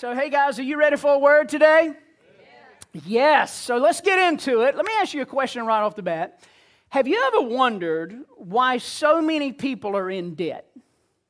So, hey guys, are you ready for a word today? Yes. yes. So, let's get into it. Let me ask you a question right off the bat. Have you ever wondered why so many people are in debt?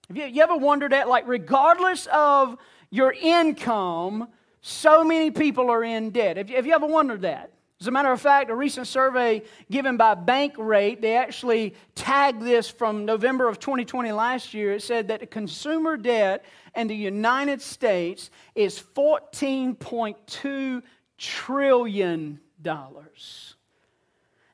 Have you, you ever wondered that? Like, regardless of your income, so many people are in debt. Have you, have you ever wondered that? As a matter of fact, a recent survey given by Bankrate, they actually tagged this from November of 2020 last year. It said that the consumer debt in the United States is $14.2 trillion.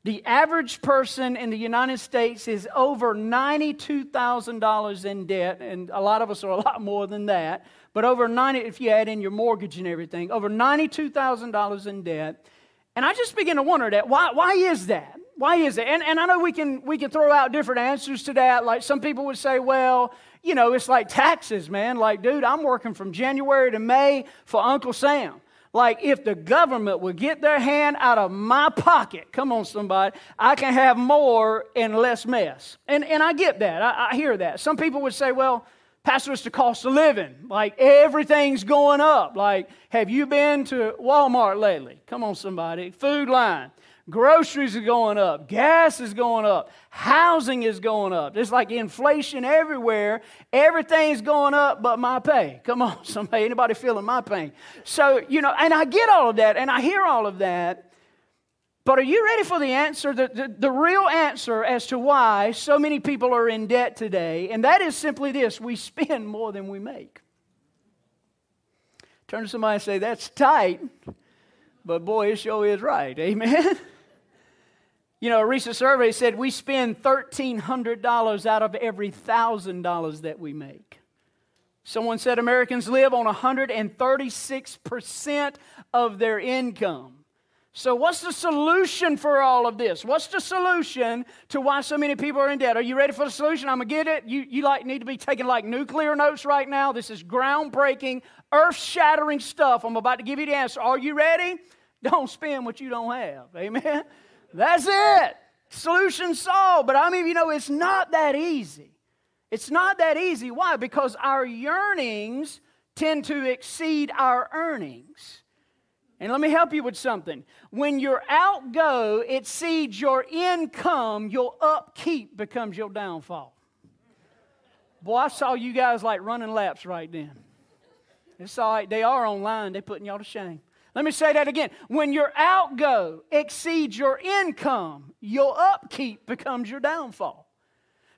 The average person in the United States is over $92,000 in debt, and a lot of us are a lot more than that, but over 90, if you add in your mortgage and everything, over $92,000 in debt. And I just begin to wonder that. Why, why is that? Why is it? And, and I know we can, we can throw out different answers to that. Like some people would say, well, you know, it's like taxes, man. Like, dude, I'm working from January to May for Uncle Sam. Like, if the government would get their hand out of my pocket, come on, somebody, I can have more and less mess. And, and I get that. I, I hear that. Some people would say, well, Pastor, it's the cost of living. Like everything's going up. Like, have you been to Walmart lately? Come on, somebody. Food line. Groceries are going up. Gas is going up. Housing is going up. It's like inflation everywhere. Everything's going up but my pay. Come on, somebody. Anybody feeling my pain? So, you know, and I get all of that and I hear all of that. But are you ready for the answer? The, the, the, real answer as to why so many people are in debt today, and that is simply this we spend more than we make. Turn to somebody and say, That's tight, but boy, it sure is right. Amen. You know, a recent survey said we spend $1,300 out of every $1,000 that we make. Someone said Americans live on 136% of their income. So, what's the solution for all of this? What's the solution to why so many people are in debt? Are you ready for the solution? I'm gonna get it. You, you like need to be taking like nuclear notes right now. This is groundbreaking, earth-shattering stuff. I'm about to give you the answer. Are you ready? Don't spend what you don't have. Amen. That's it. Solution solved. But I mean, you know, it's not that easy. It's not that easy. Why? Because our yearnings tend to exceed our earnings. And let me help you with something. When your outgo exceeds your income, your upkeep becomes your downfall. Boy, I saw you guys like running laps right then. It's all right. They are online. They're putting y'all to shame. Let me say that again. When your outgo exceeds your income, your upkeep becomes your downfall.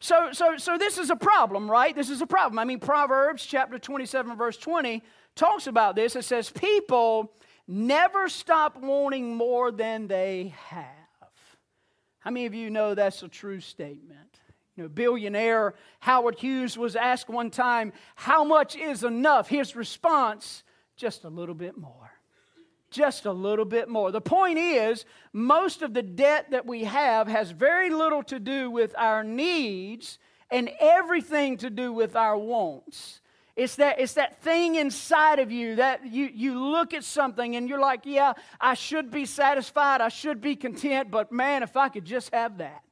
So, so, so this is a problem, right? This is a problem. I mean, Proverbs chapter 27, verse 20 talks about this. It says, People never stop wanting more than they have. How many of you know that's a true statement? You know, billionaire Howard Hughes was asked one time, How much is enough? His response, just a little bit more. Just a little bit more. The point is, most of the debt that we have has very little to do with our needs and everything to do with our wants. It's that, it's that thing inside of you that you, you look at something and you're like, yeah, I should be satisfied, I should be content, but man, if I could just have that.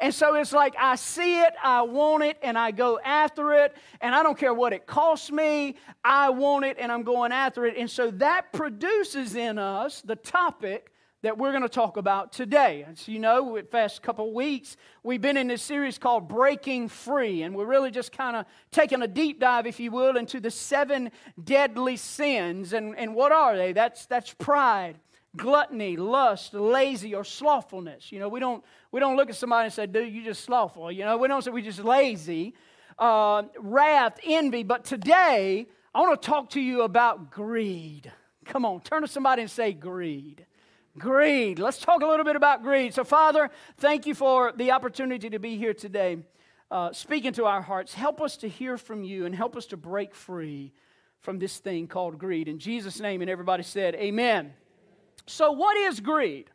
And so it's like I see it, I want it, and I go after it, and I don't care what it costs me, I want it, and I'm going after it. And so that produces in us the topic that we're going to talk about today. As you know, the past couple weeks, we've been in this series called Breaking Free, and we're really just kind of taking a deep dive, if you will, into the seven deadly sins. And, and what are they? That's, that's pride, gluttony, lust, lazy, or slothfulness. You know, we don't, we don't look at somebody and say, dude, you just slothful. You know, we don't say we're just lazy. Uh, wrath, envy. But today, I want to talk to you about greed. Come on, turn to somebody and say greed. Greed. Let's talk a little bit about greed. So, Father, thank you for the opportunity to be here today, uh, speaking to our hearts. Help us to hear from you and help us to break free from this thing called greed. In Jesus' name, and everybody said, Amen. So, what is greed?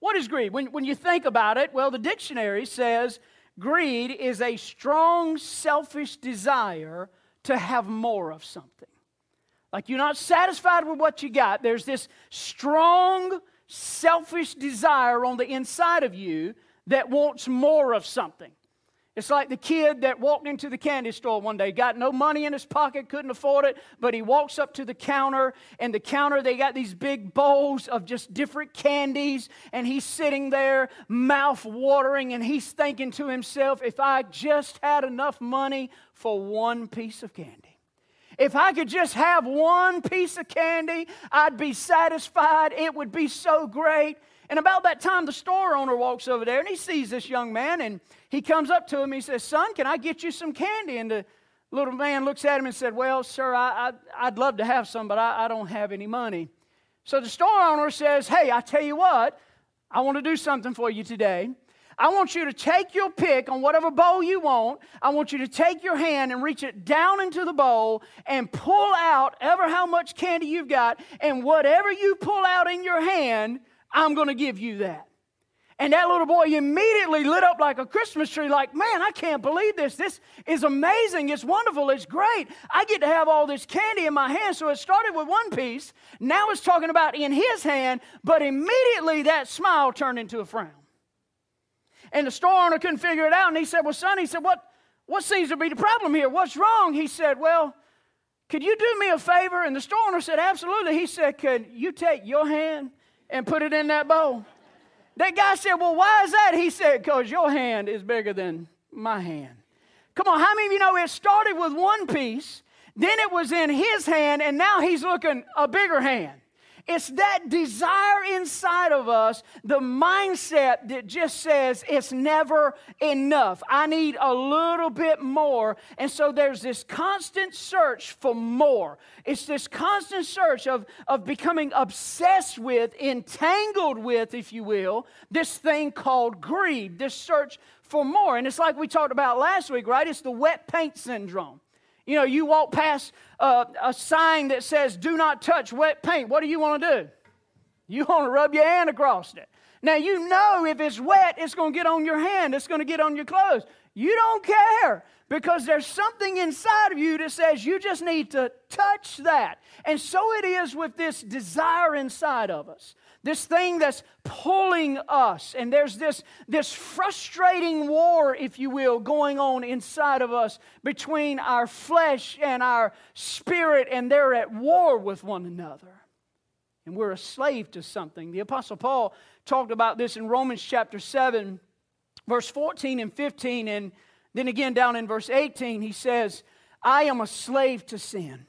What is greed? When, when you think about it, well, the dictionary says greed is a strong, selfish desire to have more of something. Like you're not satisfied with what you got, there's this strong, selfish desire on the inside of you that wants more of something. It's like the kid that walked into the candy store one day, got no money in his pocket, couldn't afford it, but he walks up to the counter, and the counter, they got these big bowls of just different candies, and he's sitting there, mouth watering, and he's thinking to himself, if I just had enough money for one piece of candy. If I could just have one piece of candy, I'd be satisfied. It would be so great. And about that time, the store owner walks over there and he sees this young man and he comes up to him. He says, Son, can I get you some candy? And the little man looks at him and said, Well, sir, I, would love to have some, but I, I don't have any money. So the store owner says, Hey, I tell you what, I want to do something for you today. I want you to take your pick on whatever bowl you want. I want you to take your hand and reach it down into the bowl and pull out ever how much candy you've got. And whatever you pull out in your hand, I'm going to give you that. And that little boy immediately lit up like a Christmas tree, like, man, I can't believe this. This is amazing. It's wonderful. It's great. I get to have all this candy in my hand. So it started with one piece. Now it's talking about in his hand, but immediately that smile turned into a frown. And the store owner couldn't figure it out. And he said, Well, son, he said, What, what seems to be the problem here? What's wrong? He said, Well, could you do me a favor? And the store owner said, Absolutely. He said, Could you take your hand and put it in that bowl. That guy said, Well, why is that? He said, Because your hand is bigger than my hand. Come on, how many of you know it started with one piece, then it was in his hand, and now he's looking a bigger hand? It's that desire inside of us, the mindset that just says it's never enough. I need a little bit more. And so there's this constant search for more. It's this constant search of, of becoming obsessed with, entangled with, if you will, this thing called greed, this search for more. And it's like we talked about last week, right? It's the wet paint syndrome. You know, you walk past a, a sign that says, do not touch wet paint. What do you want to do? You want to rub your hand across it. Now, you know if it's wet, it's going to get on your hand, it's going to get on your clothes. You don't care because there's something inside of you that says you just need to touch that. And so it is with this desire inside of us this thing that's pulling us. And there's this, this frustrating war, if you will, going on inside of us between our flesh and our spirit, and they're at war with one another. And we're a slave to something. The Apostle Paul talked about this in Romans chapter 7, verse 14 and 15. And then again, down in verse 18, he says, I am a slave to sin.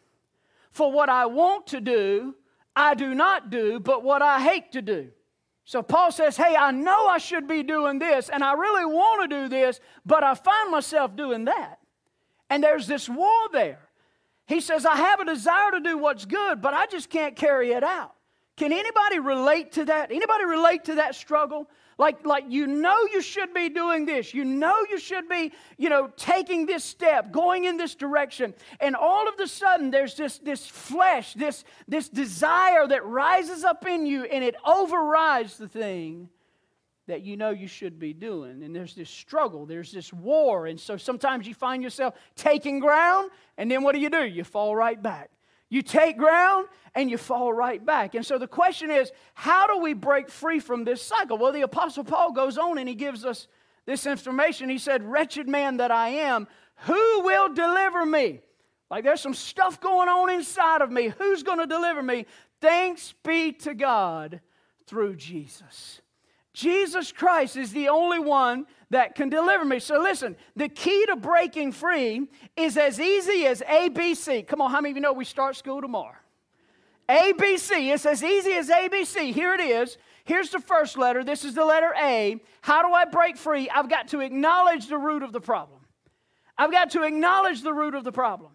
For what I want to do, I do not do, but what I hate to do. So Paul says, Hey, I know I should be doing this, and I really want to do this, but I find myself doing that. And there's this war there. He says, I have a desire to do what's good, but I just can't carry it out. Can anybody relate to that? Anybody relate to that struggle? Like, like you know you should be doing this. You know you should be, you know, taking this step, going in this direction. And all of a the sudden there's this, this flesh, this, this desire that rises up in you and it overrides the thing that you know you should be doing. And there's this struggle, there's this war. And so sometimes you find yourself taking ground, and then what do you do? You fall right back. You take ground and you fall right back. And so the question is, how do we break free from this cycle? Well, the Apostle Paul goes on and he gives us this information. He said, Wretched man that I am, who will deliver me? Like there's some stuff going on inside of me. Who's going to deliver me? Thanks be to God through Jesus. Jesus Christ is the only one that can deliver me. So listen, the key to breaking free is as easy as ABC. Come on, how many of you know we start school tomorrow? ABC. It's as easy as ABC. Here it is. Here's the first letter. This is the letter A. How do I break free? I've got to acknowledge the root of the problem. I've got to acknowledge the root of the problem.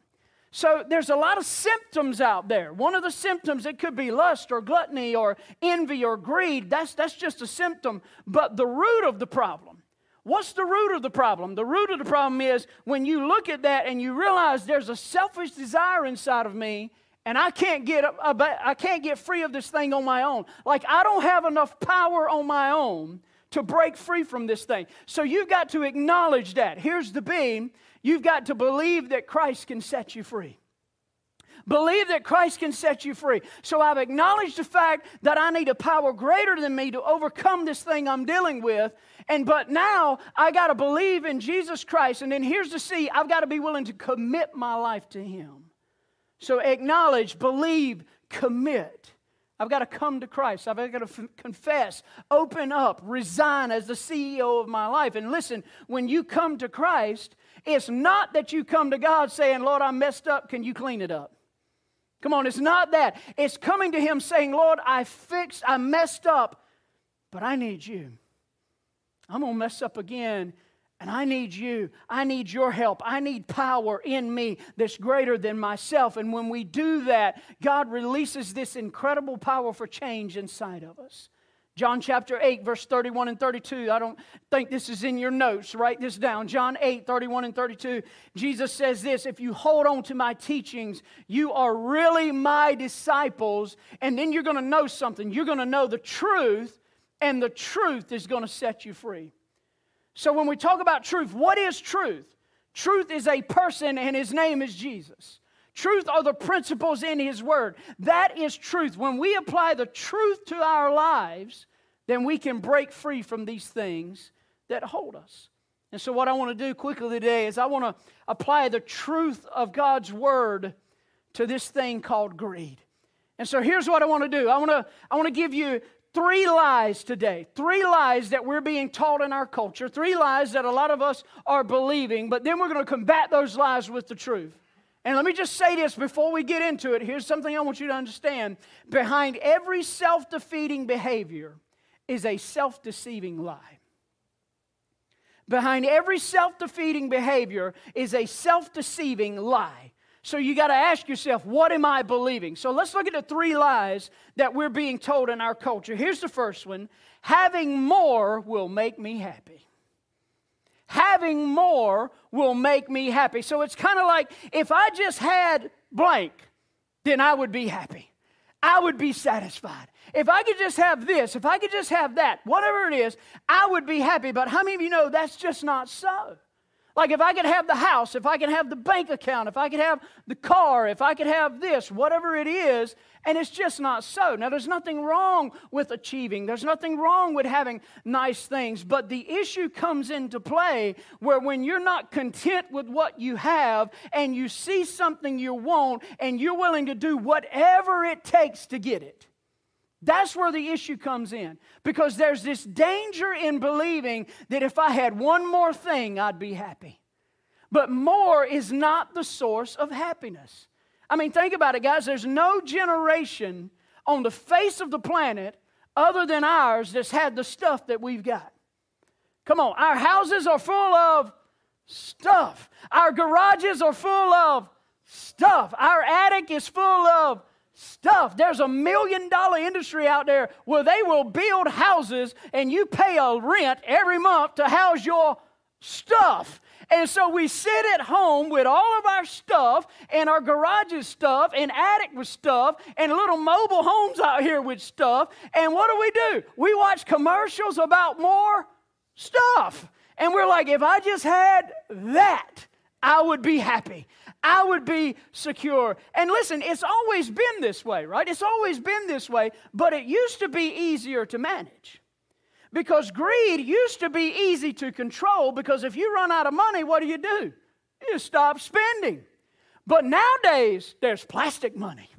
So there's a lot of symptoms out there. One of the symptoms, it could be lust or gluttony or envy or greed. That's, that's just a symptom. But the root of the problem, what's the root of the problem? The root of the problem is when you look at that and you realize there's a selfish desire inside of me and I can't get I can't get free of this thing on my own. Like I don't have enough power on my own to break free from this thing. So you've got to acknowledge that. Here's the B You've got to believe that Christ can set you free. Believe that Christ can set you free. So I've acknowledged the fact that I need a power greater than me to overcome this thing I'm dealing with. And but now I got to believe in Jesus Christ. And then here's the I've got to be willing to commit my life to Him. So acknowledge, believe, commit. I've got to come to Christ. I've got to f- confess, open up, resign as the CEO of my life. And listen, when you come to Christ, it's not that you come to God saying, Lord, I messed up. Can you clean it up? Come on, it's not that. It's coming to Him saying, Lord, I fixed, I messed up, but I need you. I'm going to mess up again and I need you. I need your help. I need power in me that's greater than myself. And when we do that, God releases this incredible power for change inside of us. John chapter 8, verse 31 and 32. I don't think this is in your notes. Write this down. John 8, 31 and 32. Jesus says this If you hold on to my teachings, you are really my disciples. And then you're going to know something. You're going to know the truth, and the truth is going to set you free. So when we talk about truth, what is truth? Truth is a person, and his name is Jesus. Truth are the principles in his word. That is truth. When we apply the truth to our lives, then we can break free from these things that hold us. And so, what I want to do quickly today is I want to apply the truth of God's word to this thing called greed. And so, here's what I want to do I want to, I want to give you three lies today. Three lies that we're being taught in our culture. Three lies that a lot of us are believing, but then we're going to combat those lies with the truth. And let me just say this before we get into it. Here's something I want you to understand. Behind every self defeating behavior is a self deceiving lie. Behind every self defeating behavior is a self deceiving lie. So you got to ask yourself, what am I believing? So let's look at the three lies that we're being told in our culture. Here's the first one having more will make me happy. Having more will make me happy. So it's kind of like if I just had blank, then I would be happy. I would be satisfied. If I could just have this, if I could just have that, whatever it is, I would be happy. But how many of you know that's just not so? Like if I could have the house, if I could have the bank account, if I could have the car, if I could have this, whatever it is, and it's just not so. Now, there's nothing wrong with achieving, there's nothing wrong with having nice things, but the issue comes into play where when you're not content with what you have and you see something you want and you're willing to do whatever it takes to get it. That's where the issue comes in. Because there's this danger in believing that if I had one more thing, I'd be happy. But more is not the source of happiness. I mean, think about it, guys. There's no generation on the face of the planet other than ours that's had the stuff that we've got. Come on, our houses are full of stuff, our garages are full of stuff, our attic is full of stuff. There's a million dollar industry out there where they will build houses and you pay a rent every month to house your stuff. And so we sit at home with all of our stuff and our garages stuff and attic with stuff and little mobile homes out here with stuff. And what do we do? We watch commercials about more stuff. And we're like, if I just had that, I would be happy. I would be secure. And listen, it's always been this way, right? It's always been this way, but it used to be easier to manage. Because greed used to be easy to control because if you run out of money, what do you do? You stop spending. But nowadays, there's plastic money.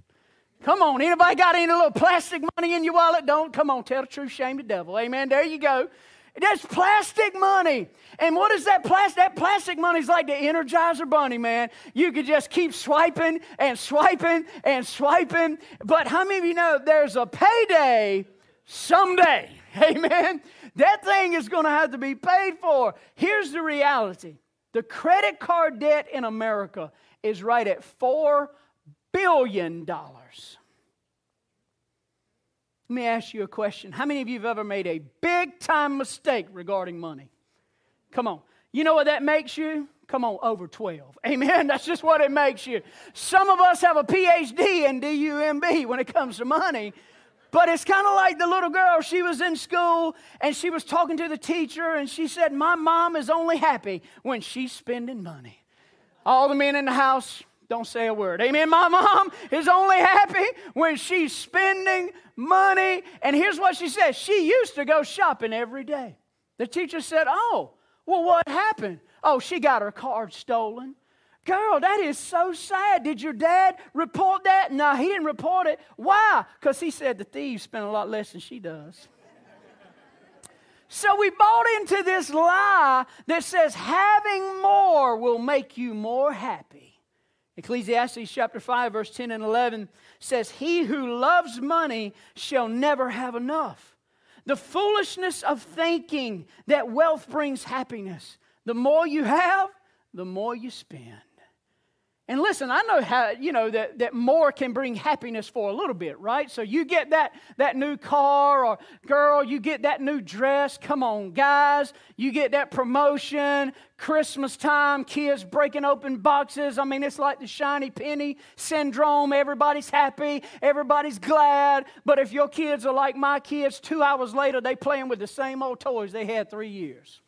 Come on, anybody got any little plastic money in your wallet? Don't. Come on, tell the truth, shame the devil. Amen. There you go. That's plastic money. And what is that plastic? That plastic money is like the Energizer Bunny, man. You could just keep swiping and swiping and swiping. But how many of you know there's a payday someday? Amen. That thing is going to have to be paid for. Here's the reality the credit card debt in America is right at $4 billion. Let me ask you a question. How many of you have ever made a big time mistake regarding money? Come on. You know what that makes you? Come on, over 12. Amen. That's just what it makes you. Some of us have a PhD in DUMB when it comes to money. But it's kind of like the little girl, she was in school and she was talking to the teacher and she said, My mom is only happy when she's spending money. All the men in the house Don't say a word. Amen. My mom is only happy when she's spending money. And here's what she says she used to go shopping every day. The teacher said, Oh, well, what happened? Oh, she got her card stolen. Girl, that is so sad. Did your dad report that? No, he didn't report it. Why? Because he said the thieves spend a lot less than she does. so we bought into this lie that says having more will make you more happy. Ecclesiastes chapter 5, verse 10 and 11 says, He who loves money shall never have enough. The foolishness of thinking that wealth brings happiness. The more you have, the more you spend. And listen, I know how, you know, that, that more can bring happiness for a little bit, right? So you get that, that new car, or girl, you get that new dress. Come on, guys. You get that promotion, Christmas time, kids breaking open boxes. I mean, it's like the shiny penny syndrome. Everybody's happy, everybody's glad. But if your kids are like my kids, two hours later, they playing with the same old toys they had three years.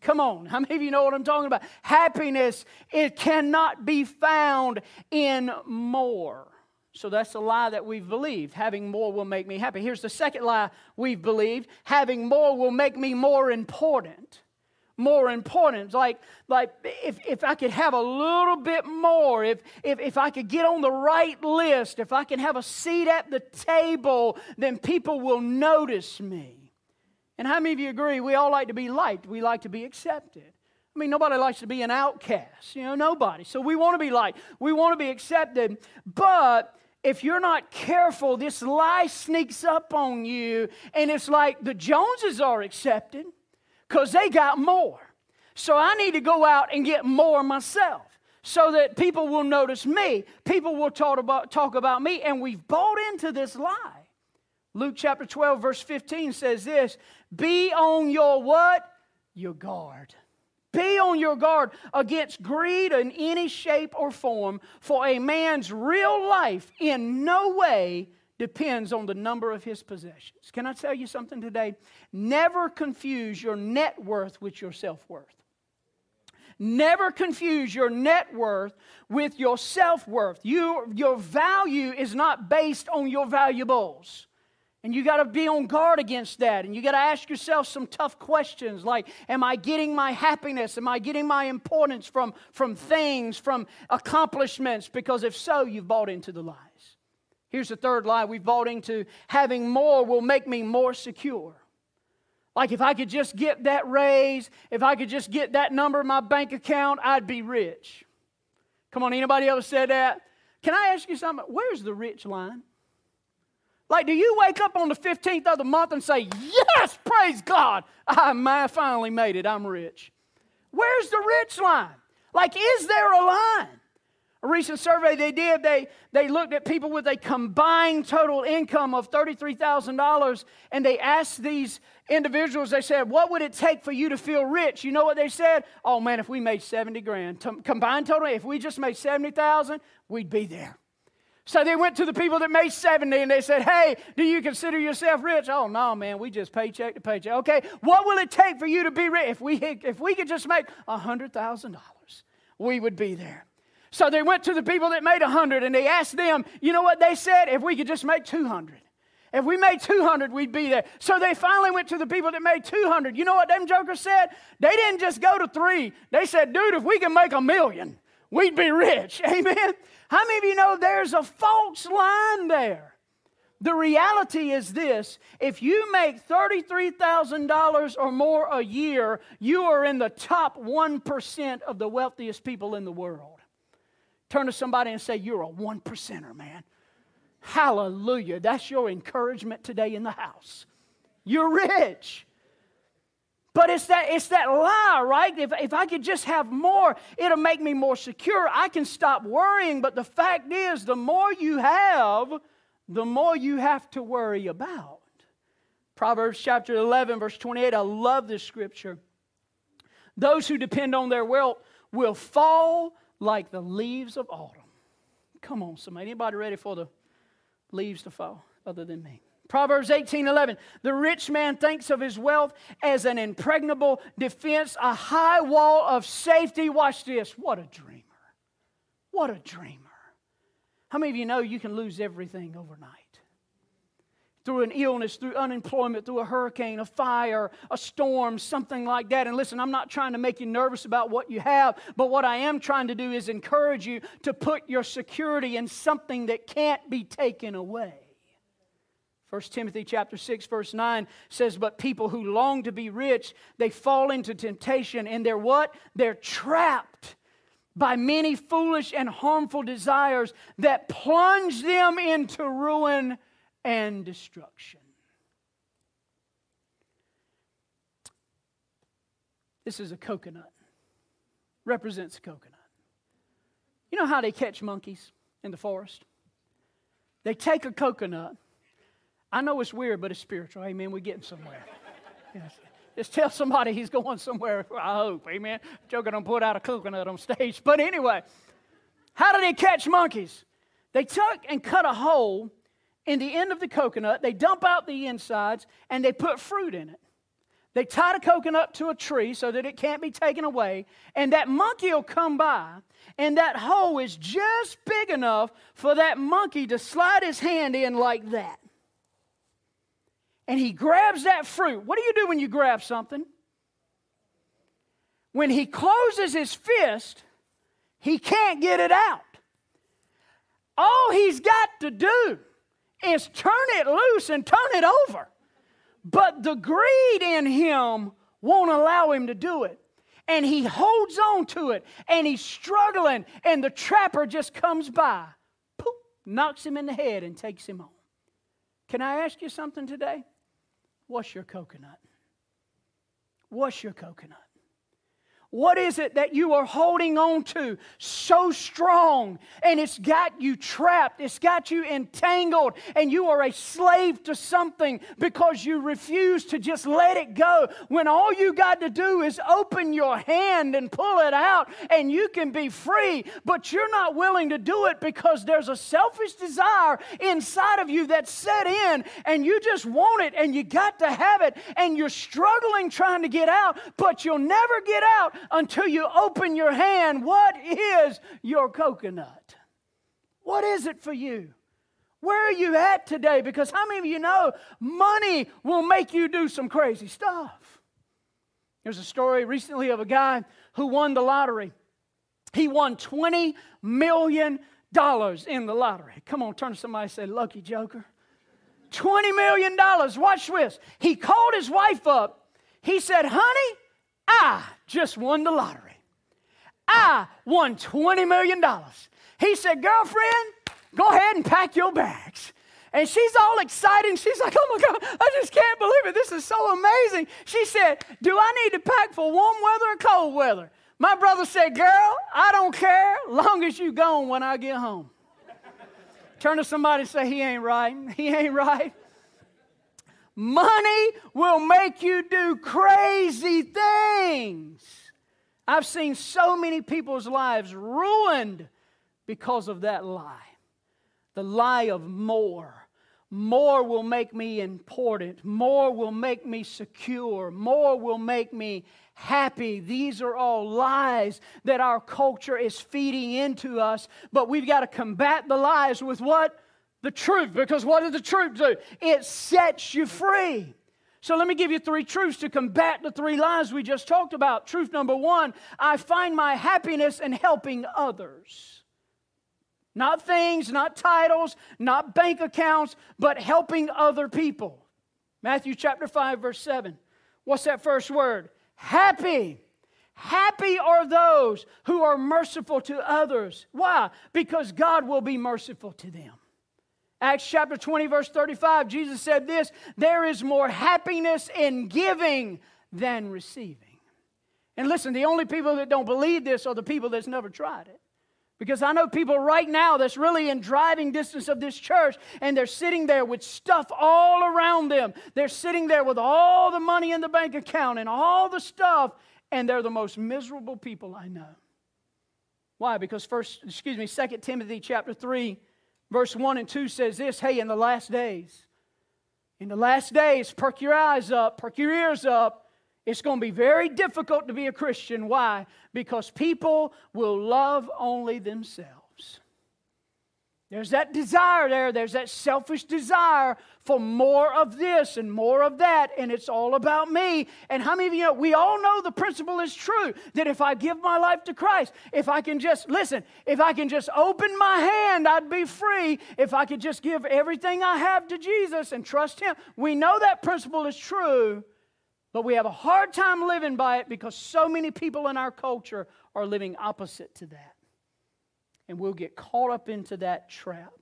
Come on, how many of you know what I'm talking about? Happiness, it cannot be found in more. So that's a lie that we've believed. Having more will make me happy. Here's the second lie we've believed having more will make me more important. More important. Like, like if, if I could have a little bit more, if, if, if I could get on the right list, if I can have a seat at the table, then people will notice me. And how many of you agree we all like to be liked? We like to be accepted. I mean, nobody likes to be an outcast, you know, nobody. So we want to be liked, we want to be accepted. But if you're not careful, this lie sneaks up on you, and it's like the Joneses are accepted because they got more. So I need to go out and get more myself so that people will notice me, people will talk about, talk about me, and we've bought into this lie. Luke chapter 12, verse 15 says this Be on your what? Your guard. Be on your guard against greed in any shape or form, for a man's real life in no way depends on the number of his possessions. Can I tell you something today? Never confuse your net worth with your self worth. Never confuse your net worth with your self worth. You, your value is not based on your valuables. And you got to be on guard against that. And you got to ask yourself some tough questions like Am I getting my happiness? Am I getting my importance from, from things, from accomplishments? Because if so, you've bought into the lies. Here's the third lie we've bought into having more will make me more secure. Like if I could just get that raise, if I could just get that number in my bank account, I'd be rich. Come on, anybody else said that? Can I ask you something? Where's the rich line? Like, do you wake up on the 15th of the month and say, Yes, praise God, I finally made it, I'm rich? Where's the rich line? Like, is there a line? A recent survey they did, they, they looked at people with a combined total income of $33,000 and they asked these individuals, they said, What would it take for you to feel rich? You know what they said? Oh man, if we made 70 grand, combined total, if we just made 70,000, we'd be there. So they went to the people that made 70 and they said, Hey, do you consider yourself rich? Oh, no, man, we just paycheck to paycheck. Okay, what will it take for you to be rich? If we, if we could just make $100,000, we would be there. So they went to the people that made 100 and they asked them, you know what they said? If we could just make 200. If we made 200, we'd be there. So they finally went to the people that made 200. You know what them jokers said? They didn't just go to three. They said, dude, if we can make a million, we'd be rich. Amen? How many of you know there's a false line there? The reality is this if you make $33,000 or more a year, you are in the top 1% of the wealthiest people in the world. Turn to somebody and say, You're a one percenter, man. Hallelujah. That's your encouragement today in the house. You're rich. But it's that, it's that lie, right? If, if I could just have more, it'll make me more secure. I can stop worrying. But the fact is, the more you have, the more you have to worry about. Proverbs chapter 11, verse 28, I love this scripture. Those who depend on their wealth will fall like the leaves of autumn. Come on, somebody. Anybody ready for the leaves to fall other than me? Proverbs 18 11. The rich man thinks of his wealth as an impregnable defense, a high wall of safety. Watch this. What a dreamer. What a dreamer. How many of you know you can lose everything overnight? Through an illness, through unemployment, through a hurricane, a fire, a storm, something like that. And listen, I'm not trying to make you nervous about what you have, but what I am trying to do is encourage you to put your security in something that can't be taken away. 1 Timothy chapter 6 verse 9 says but people who long to be rich they fall into temptation and they're what? They're trapped by many foolish and harmful desires that plunge them into ruin and destruction. This is a coconut. Represents a coconut. You know how they catch monkeys in the forest? They take a coconut. I know it's weird, but it's spiritual. Amen. We're getting somewhere. Yes. Just tell somebody he's going somewhere, I hope. Amen. Joking on put out a coconut on stage. But anyway, how do they catch monkeys? They took and cut a hole in the end of the coconut, they dump out the insides, and they put fruit in it. They tie the coconut to a tree so that it can't be taken away, and that monkey will come by, and that hole is just big enough for that monkey to slide his hand in like that and he grabs that fruit. What do you do when you grab something? When he closes his fist, he can't get it out. All he's got to do is turn it loose and turn it over. But the greed in him won't allow him to do it. And he holds on to it and he's struggling, and the trapper just comes by, poof, knocks him in the head, and takes him home. Can I ask you something today? What's your coconut? What's your coconut? What is it that you are holding on to so strong? And it's got you trapped? It's got you entangled. And you are a slave to something because you refuse to just let it go. When all you got to do is open your hand and pull it out and you can be free, but you're not willing to do it because there's a selfish desire inside of you that's set in and you just want it and you got to have it and you're struggling trying to get out, but you'll never get out until you open your hand. What is your coconut? What is it for you? Where are you at today? Because how many of you know money will make you do some crazy stuff? There's a story recently of a guy who won the lottery. He won $20 million in the lottery. Come on, turn to somebody and say, Lucky Joker. $20 million. Watch this. He called his wife up. He said, Honey, I just won the lottery. I won $20 million. He said, Girlfriend, go ahead and pack your bags. And she's all excited. She's like, Oh my God, I just can't believe it. This is so amazing. She said, Do I need to pack for warm weather or cold weather? My brother said, Girl, I don't care, long as you gone when I get home. Turn to somebody and say, He ain't right. He ain't right. Money will make you do crazy things. I've seen so many people's lives ruined because of that lie. The lie of more. More will make me important. More will make me secure. More will make me happy. These are all lies that our culture is feeding into us. But we've got to combat the lies with what? The truth. Because what does the truth do? It sets you free. So let me give you three truths to combat the three lies we just talked about. Truth number one I find my happiness in helping others. Not things, not titles, not bank accounts, but helping other people. Matthew chapter 5, verse 7. What's that first word? Happy. Happy are those who are merciful to others. Why? Because God will be merciful to them. Acts chapter 20, verse 35, Jesus said this There is more happiness in giving than receiving. And listen, the only people that don't believe this are the people that's never tried it. Because I know people right now that's really in driving distance of this church, and they're sitting there with stuff all around them. They're sitting there with all the money in the bank account and all the stuff, and they're the most miserable people I know. Why? Because first, excuse me, Second Timothy chapter 3, Verse 1 and 2 says this Hey, in the last days, in the last days, perk your eyes up, perk your ears up. It's going to be very difficult to be a Christian. Why? Because people will love only themselves. There's that desire there. There's that selfish desire for more of this and more of that, and it's all about me. And how many of you know, we all know the principle is true that if I give my life to Christ, if I can just, listen, if I can just open my hand, I'd be free. If I could just give everything I have to Jesus and trust Him, we know that principle is true, but we have a hard time living by it because so many people in our culture are living opposite to that and we'll get caught up into that trap.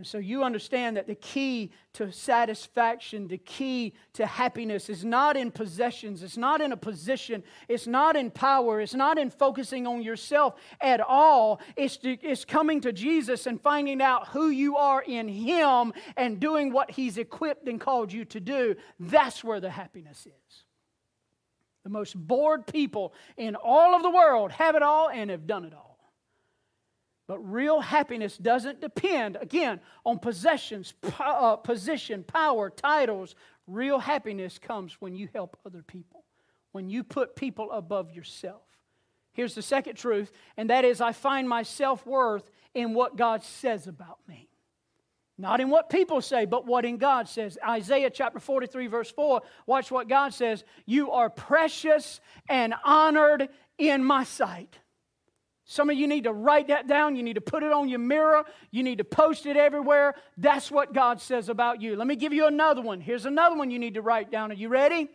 And so you understand that the key to satisfaction, the key to happiness is not in possessions, it's not in a position, it's not in power, it's not in focusing on yourself at all. It's, to, it's coming to Jesus and finding out who you are in Him and doing what He's equipped and called you to do. That's where the happiness is. The most bored people in all of the world have it all and have done it all. But real happiness doesn't depend, again, on possessions, uh, position, power, titles. Real happiness comes when you help other people, when you put people above yourself. Here's the second truth, and that is I find my self worth in what God says about me. Not in what people say, but what in God says. Isaiah chapter 43, verse 4, watch what God says. You are precious and honored in my sight. Some of you need to write that down. You need to put it on your mirror. You need to post it everywhere. That's what God says about you. Let me give you another one. Here's another one you need to write down. Are you ready?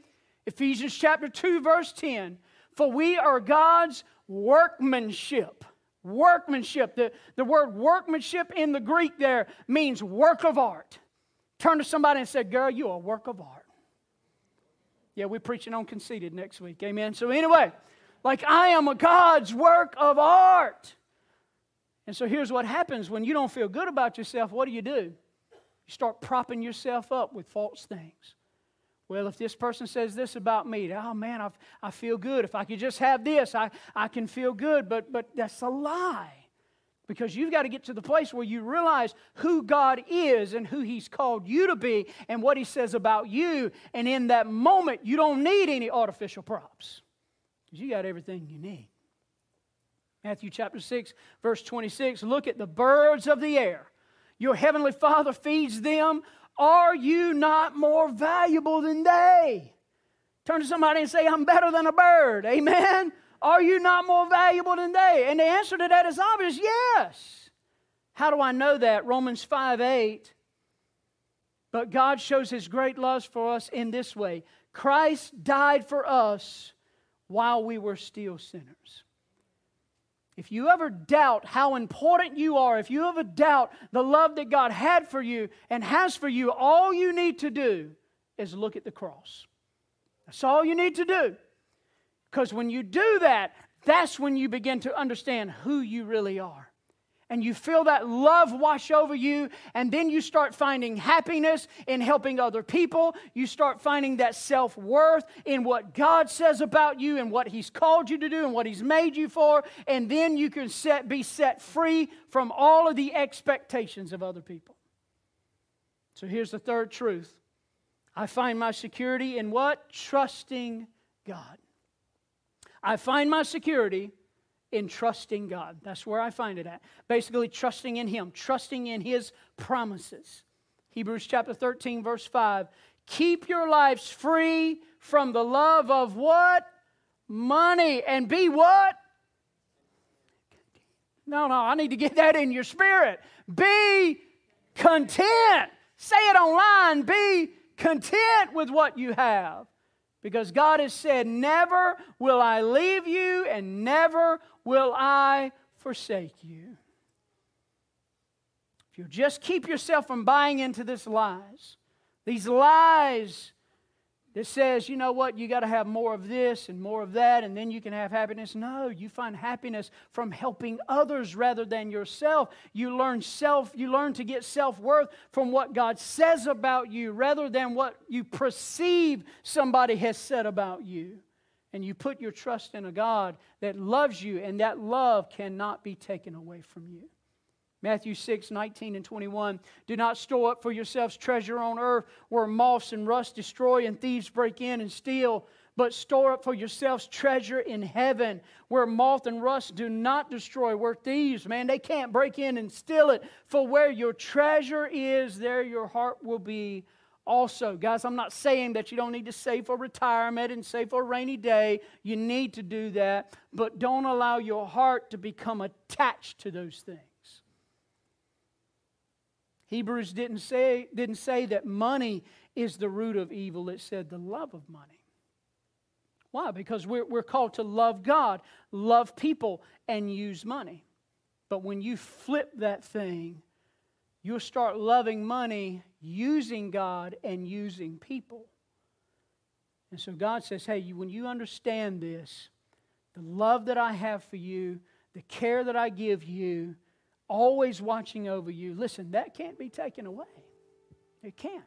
Ephesians chapter 2, verse 10. For we are God's workmanship. Workmanship. The, the word workmanship in the Greek there means work of art. Turn to somebody and say, Girl, you're a work of art. Yeah, we're preaching on conceited next week. Amen. So, anyway, like I am a God's work of art. And so here's what happens when you don't feel good about yourself, what do you do? You start propping yourself up with false things. Well, if this person says this about me, oh man, I, I feel good. If I could just have this, I, I can feel good. But, but that's a lie. Because you've got to get to the place where you realize who God is and who He's called you to be and what He says about you. And in that moment, you don't need any artificial props because you got everything you need. Matthew chapter 6, verse 26 Look at the birds of the air. Your heavenly Father feeds them. Are you not more valuable than they? Turn to somebody and say, I'm better than a bird. Amen. Are you not more valuable than they? And the answer to that is obvious yes. How do I know that? Romans 5 8. But God shows his great love for us in this way Christ died for us while we were still sinners. If you ever doubt how important you are, if you ever doubt the love that God had for you and has for you, all you need to do is look at the cross. That's all you need to do. Because when you do that, that's when you begin to understand who you really are and you feel that love wash over you, and then you start finding happiness in helping other people. You start finding that self worth in what God says about you and what He's called you to do and what He's made you for, and then you can set, be set free from all of the expectations of other people. So here's the third truth I find my security in what? Trusting God. I find my security in trusting God. That's where I find it at. Basically, trusting in Him, trusting in His promises. Hebrews chapter 13, verse 5. Keep your lives free from the love of what? Money. And be what? No, no, I need to get that in your spirit. Be content. Say it online. Be content with what you have. Because God has said, Never will I leave you and never will I forsake you. If you just keep yourself from buying into these lies, these lies that says, you know what, you got to have more of this and more of that, and then you can have happiness. No, you find happiness from helping others rather than yourself. You learn self, you learn to get self-worth from what God says about you rather than what you perceive somebody has said about you and you put your trust in a God that loves you, and that love cannot be taken away from you. Matthew 6, 19 and 21. Do not store up for yourselves treasure on earth where moths and rust destroy and thieves break in and steal, but store up for yourselves treasure in heaven where moth and rust do not destroy, where thieves, man, they can't break in and steal it. For where your treasure is, there your heart will be also. Guys, I'm not saying that you don't need to save for retirement and save for a rainy day. You need to do that, but don't allow your heart to become attached to those things. Hebrews didn't say, didn't say that money is the root of evil, it said the love of money. Why? Because we're, we're called to love God, love people, and use money. But when you flip that thing, you'll start loving money, using God, and using people. And so God says, hey, when you understand this, the love that I have for you, the care that I give you, always watching over you, listen, that can't be taken away. It can't.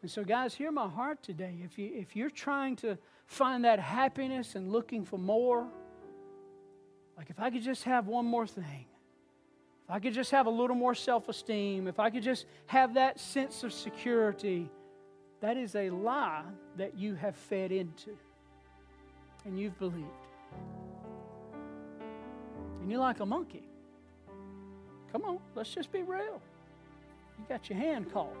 And so, guys, hear my heart today. If, you, if you're trying to find that happiness and looking for more, like if I could just have one more thing, if I could just have a little more self esteem, if I could just have that sense of security, that is a lie that you have fed into and you've believed. And you're like a monkey. Come on, let's just be real. You got your hand caught.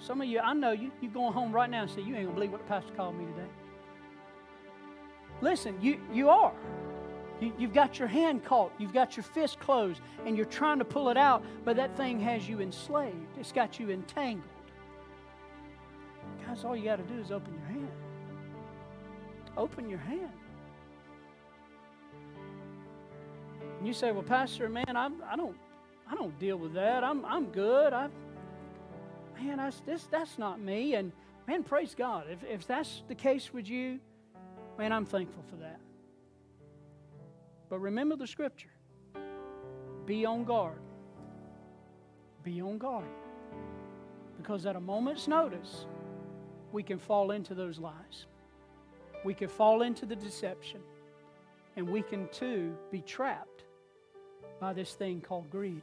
Some of you, I know you, you're going home right now and say, You ain't to believe what the pastor called me today. Listen, you, you are. You, you've got your hand caught, you've got your fist closed, and you're trying to pull it out, but that thing has you enslaved. It's got you entangled. Guys, all you got to do is open your hand. Open your hand. And you say, Well, Pastor, man, I'm, I, don't, I don't deal with that. I'm, I'm good. I've, man, that's, this, that's not me. And man, praise God. If, if that's the case with you, man, I'm thankful for that. But remember the scripture be on guard. Be on guard. Because at a moment's notice, we can fall into those lies. We can fall into the deception. And we can too be trapped by this thing called greed.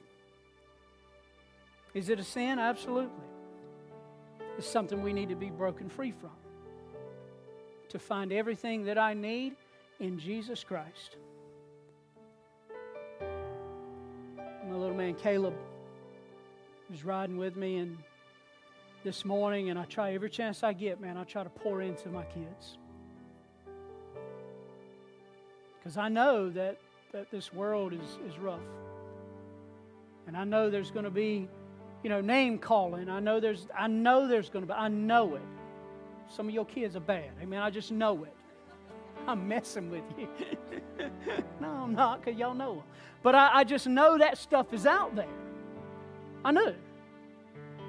Is it a sin? Absolutely It's something we need to be broken free from. To find everything that I need in Jesus Christ. My little man Caleb was riding with me and this morning and I try every chance I get, man, I try to pour into my kids. Because I know that, that this world is, is rough. And I know there's going to be you know, name calling. I know there's I know there's going to be I know it. Some of your kids are bad. I mean, I just know it. I'm messing with you. no, I'm not, because y'all know. But I, I, just know that stuff is out there. I know.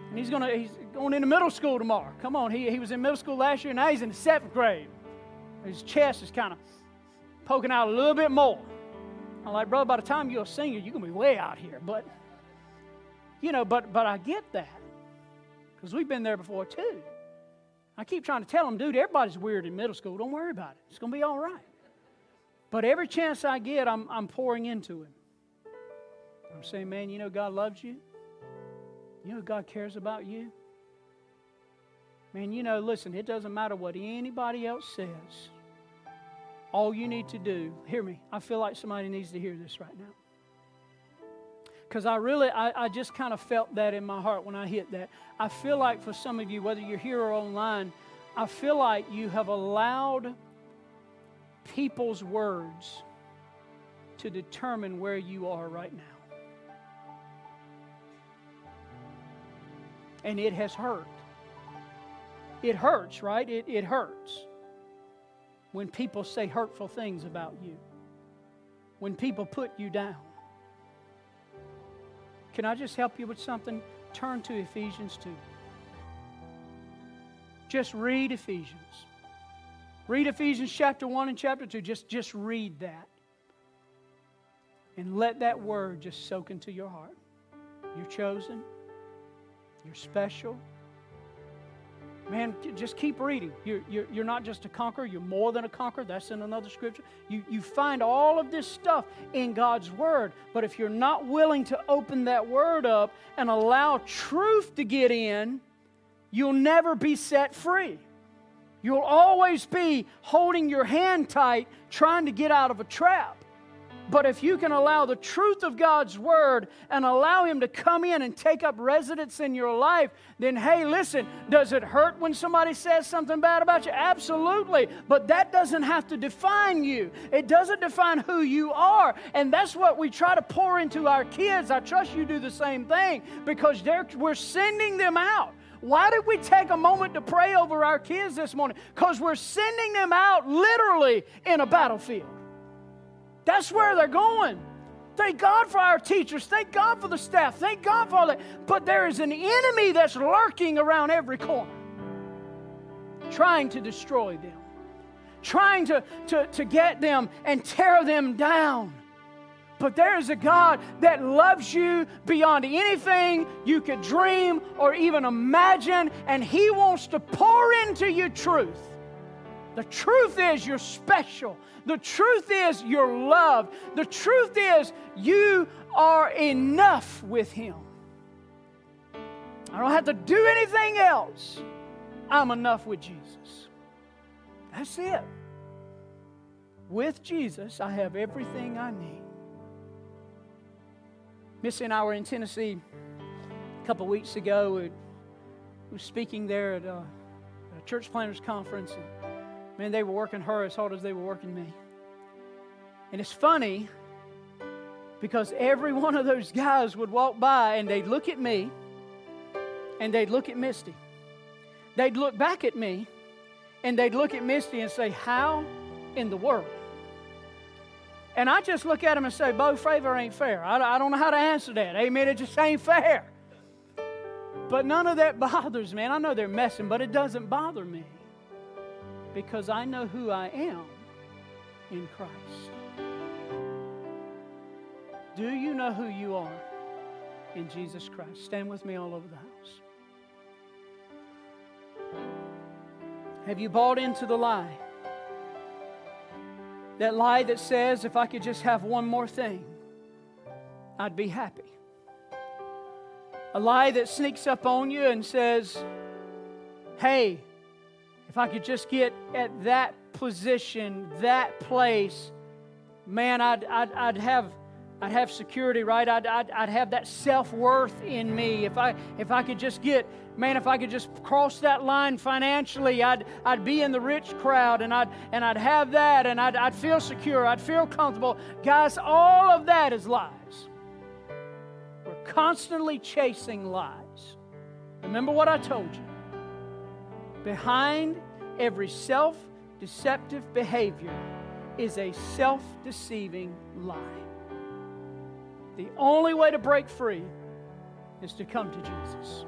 And he's gonna he's going into middle school tomorrow. Come on, he, he was in middle school last year, now he's in the seventh grade. His chest is kind of poking out a little bit more. I'm like, brother, by the time you're a senior, you're gonna be way out here. But you know, but, but I get that because we've been there before too. I keep trying to tell them, dude, everybody's weird in middle school. Don't worry about it. It's going to be all right. But every chance I get, I'm, I'm pouring into him. I'm saying, man, you know God loves you. You know God cares about you. Man, you know, listen, it doesn't matter what anybody else says. All you need to do, hear me, I feel like somebody needs to hear this right now because I really, I, I just kind of felt that in my heart when I hit that. I feel like for some of you, whether you're here or online, I feel like you have allowed people's words to determine where you are right now. And it has hurt. It hurts, right? It, it hurts when people say hurtful things about you, when people put you down. Can I just help you with something? Turn to Ephesians 2. Just read Ephesians. Read Ephesians chapter 1 and chapter 2. Just, just read that. And let that word just soak into your heart. You're chosen. You're special. Man, just keep reading. You're, you're, you're not just a conqueror, you're more than a conqueror. That's in another scripture. You, you find all of this stuff in God's Word. But if you're not willing to open that Word up and allow truth to get in, you'll never be set free. You'll always be holding your hand tight, trying to get out of a trap. But if you can allow the truth of God's word and allow Him to come in and take up residence in your life, then hey, listen, does it hurt when somebody says something bad about you? Absolutely. But that doesn't have to define you, it doesn't define who you are. And that's what we try to pour into our kids. I trust you do the same thing because we're sending them out. Why did we take a moment to pray over our kids this morning? Because we're sending them out literally in a battlefield. That's where they're going. Thank God for our teachers. Thank God for the staff. Thank God for all that. But there is an enemy that's lurking around every corner, trying to destroy them, trying to, to, to get them and tear them down. But there is a God that loves you beyond anything you could dream or even imagine, and He wants to pour into you truth. The truth is you're special. The truth is you're loved. The truth is you are enough with Him. I don't have to do anything else. I'm enough with Jesus. That's it. With Jesus, I have everything I need. Missy and I were in Tennessee a couple weeks ago. We were speaking there at uh, a, a church planners conference. And, man, they were working her as hard as they were working me. And it's funny because every one of those guys would walk by and they'd look at me and they'd look at Misty. They'd look back at me and they'd look at Misty and say, How in the world? And I just look at them and say, Bo, favor ain't fair. I, I don't know how to answer that. Amen. It just ain't fair. But none of that bothers me. And I know they're messing, but it doesn't bother me because I know who I am in Christ. Do you know who you are in Jesus Christ? Stand with me all over the house. Have you bought into the lie? That lie that says, if I could just have one more thing, I'd be happy. A lie that sneaks up on you and says, hey, if I could just get at that position, that place, man, I'd, I'd, I'd have I'd have security, right? I'd, I'd, I'd have that self worth in me. If I, if I could just get, man, if I could just cross that line financially, I'd, I'd be in the rich crowd and I'd, and I'd have that and I'd, I'd feel secure. I'd feel comfortable. Guys, all of that is lies. We're constantly chasing lies. Remember what I told you. Behind every self deceptive behavior is a self deceiving lie. The only way to break free is to come to Jesus.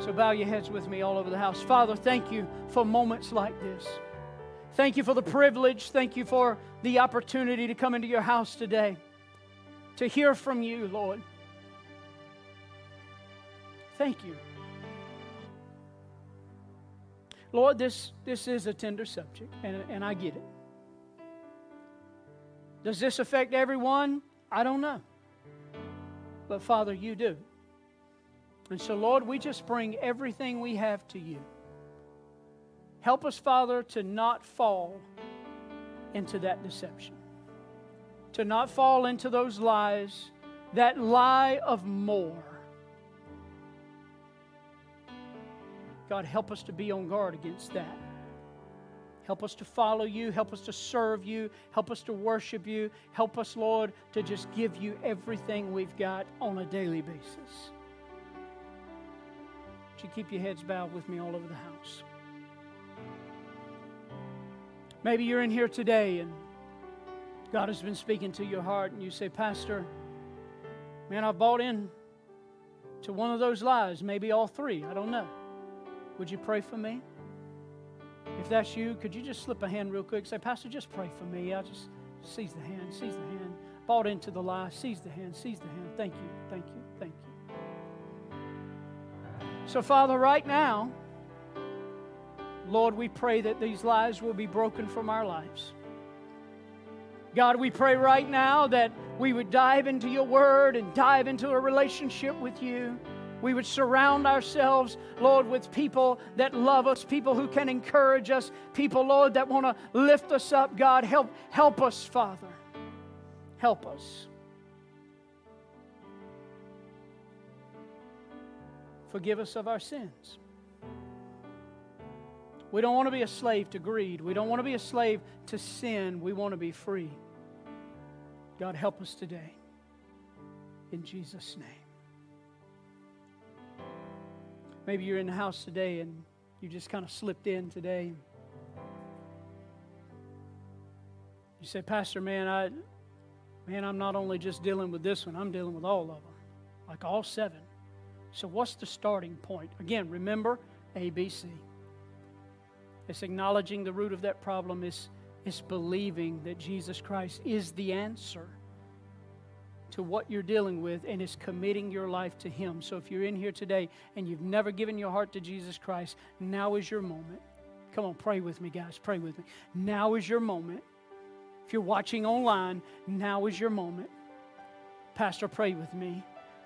So bow your heads with me all over the house. Father, thank you for moments like this. Thank you for the privilege. Thank you for the opportunity to come into your house today, to hear from you, Lord. Thank you. Lord, this, this is a tender subject, and, and I get it. Does this affect everyone? I don't know. But Father, you do. And so, Lord, we just bring everything we have to you. Help us, Father, to not fall into that deception, to not fall into those lies, that lie of more. God, help us to be on guard against that. Help us to follow you. Help us to serve you. Help us to worship you. Help us, Lord, to just give you everything we've got on a daily basis. Would you keep your heads bowed with me all over the house? Maybe you're in here today and God has been speaking to your heart, and you say, Pastor, man, I've bought in to one of those lies, maybe all three. I don't know. Would you pray for me? If that's you, could you just slip a hand real quick? Say, Pastor, just pray for me. I just seize the hand, seize the hand. Bought into the lie, seize the hand, seize the hand. Thank you, thank you, thank you. So, Father, right now, Lord, we pray that these lies will be broken from our lives. God, we pray right now that we would dive into your word and dive into a relationship with you. We would surround ourselves, Lord, with people that love us, people who can encourage us, people, Lord, that want to lift us up. God, help, help us, Father. Help us. Forgive us of our sins. We don't want to be a slave to greed. We don't want to be a slave to sin. We want to be free. God, help us today. In Jesus' name. Maybe you're in the house today and you just kind of slipped in today. You say, Pastor, man, I, man, I'm not only just dealing with this one, I'm dealing with all of them, like all seven. So, what's the starting point? Again, remember ABC. It's acknowledging the root of that problem, is, is believing that Jesus Christ is the answer to what you're dealing with and is committing your life to Him. So if you're in here today and you've never given your heart to Jesus Christ, now is your moment. Come on, pray with me, guys. Pray with me. Now is your moment. If you're watching online, now is your moment. Pastor, pray with me.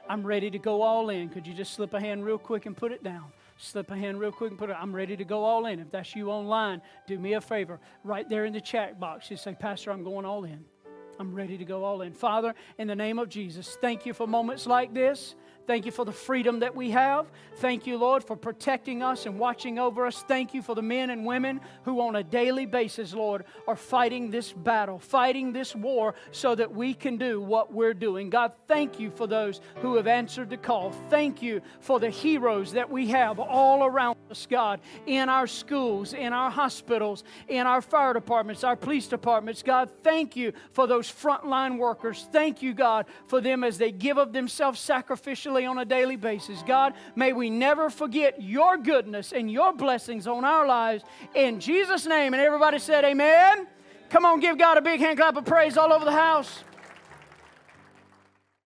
I'm ready to go all in. Could you just slip a hand real quick and put it down? Slip a hand real quick and put it. I'm ready to go all in. If that's you online, do me a favor. Right there in the chat box, just say, Pastor, I'm going all in. I'm ready to go all in. Father, in the name of Jesus, thank you for moments like this. Thank you for the freedom that we have. Thank you, Lord, for protecting us and watching over us. Thank you for the men and women who, on a daily basis, Lord, are fighting this battle, fighting this war so that we can do what we're doing. God, thank you for those who have answered the call. Thank you for the heroes that we have all around us, God, in our schools, in our hospitals, in our fire departments, our police departments. God, thank you for those frontline workers. Thank you, God, for them as they give of themselves sacrificially on a daily basis. God, may we never forget your goodness and your blessings on our lives. In Jesus' name. And everybody said, Amen. Come on, give God a big hand clap of praise all over the house.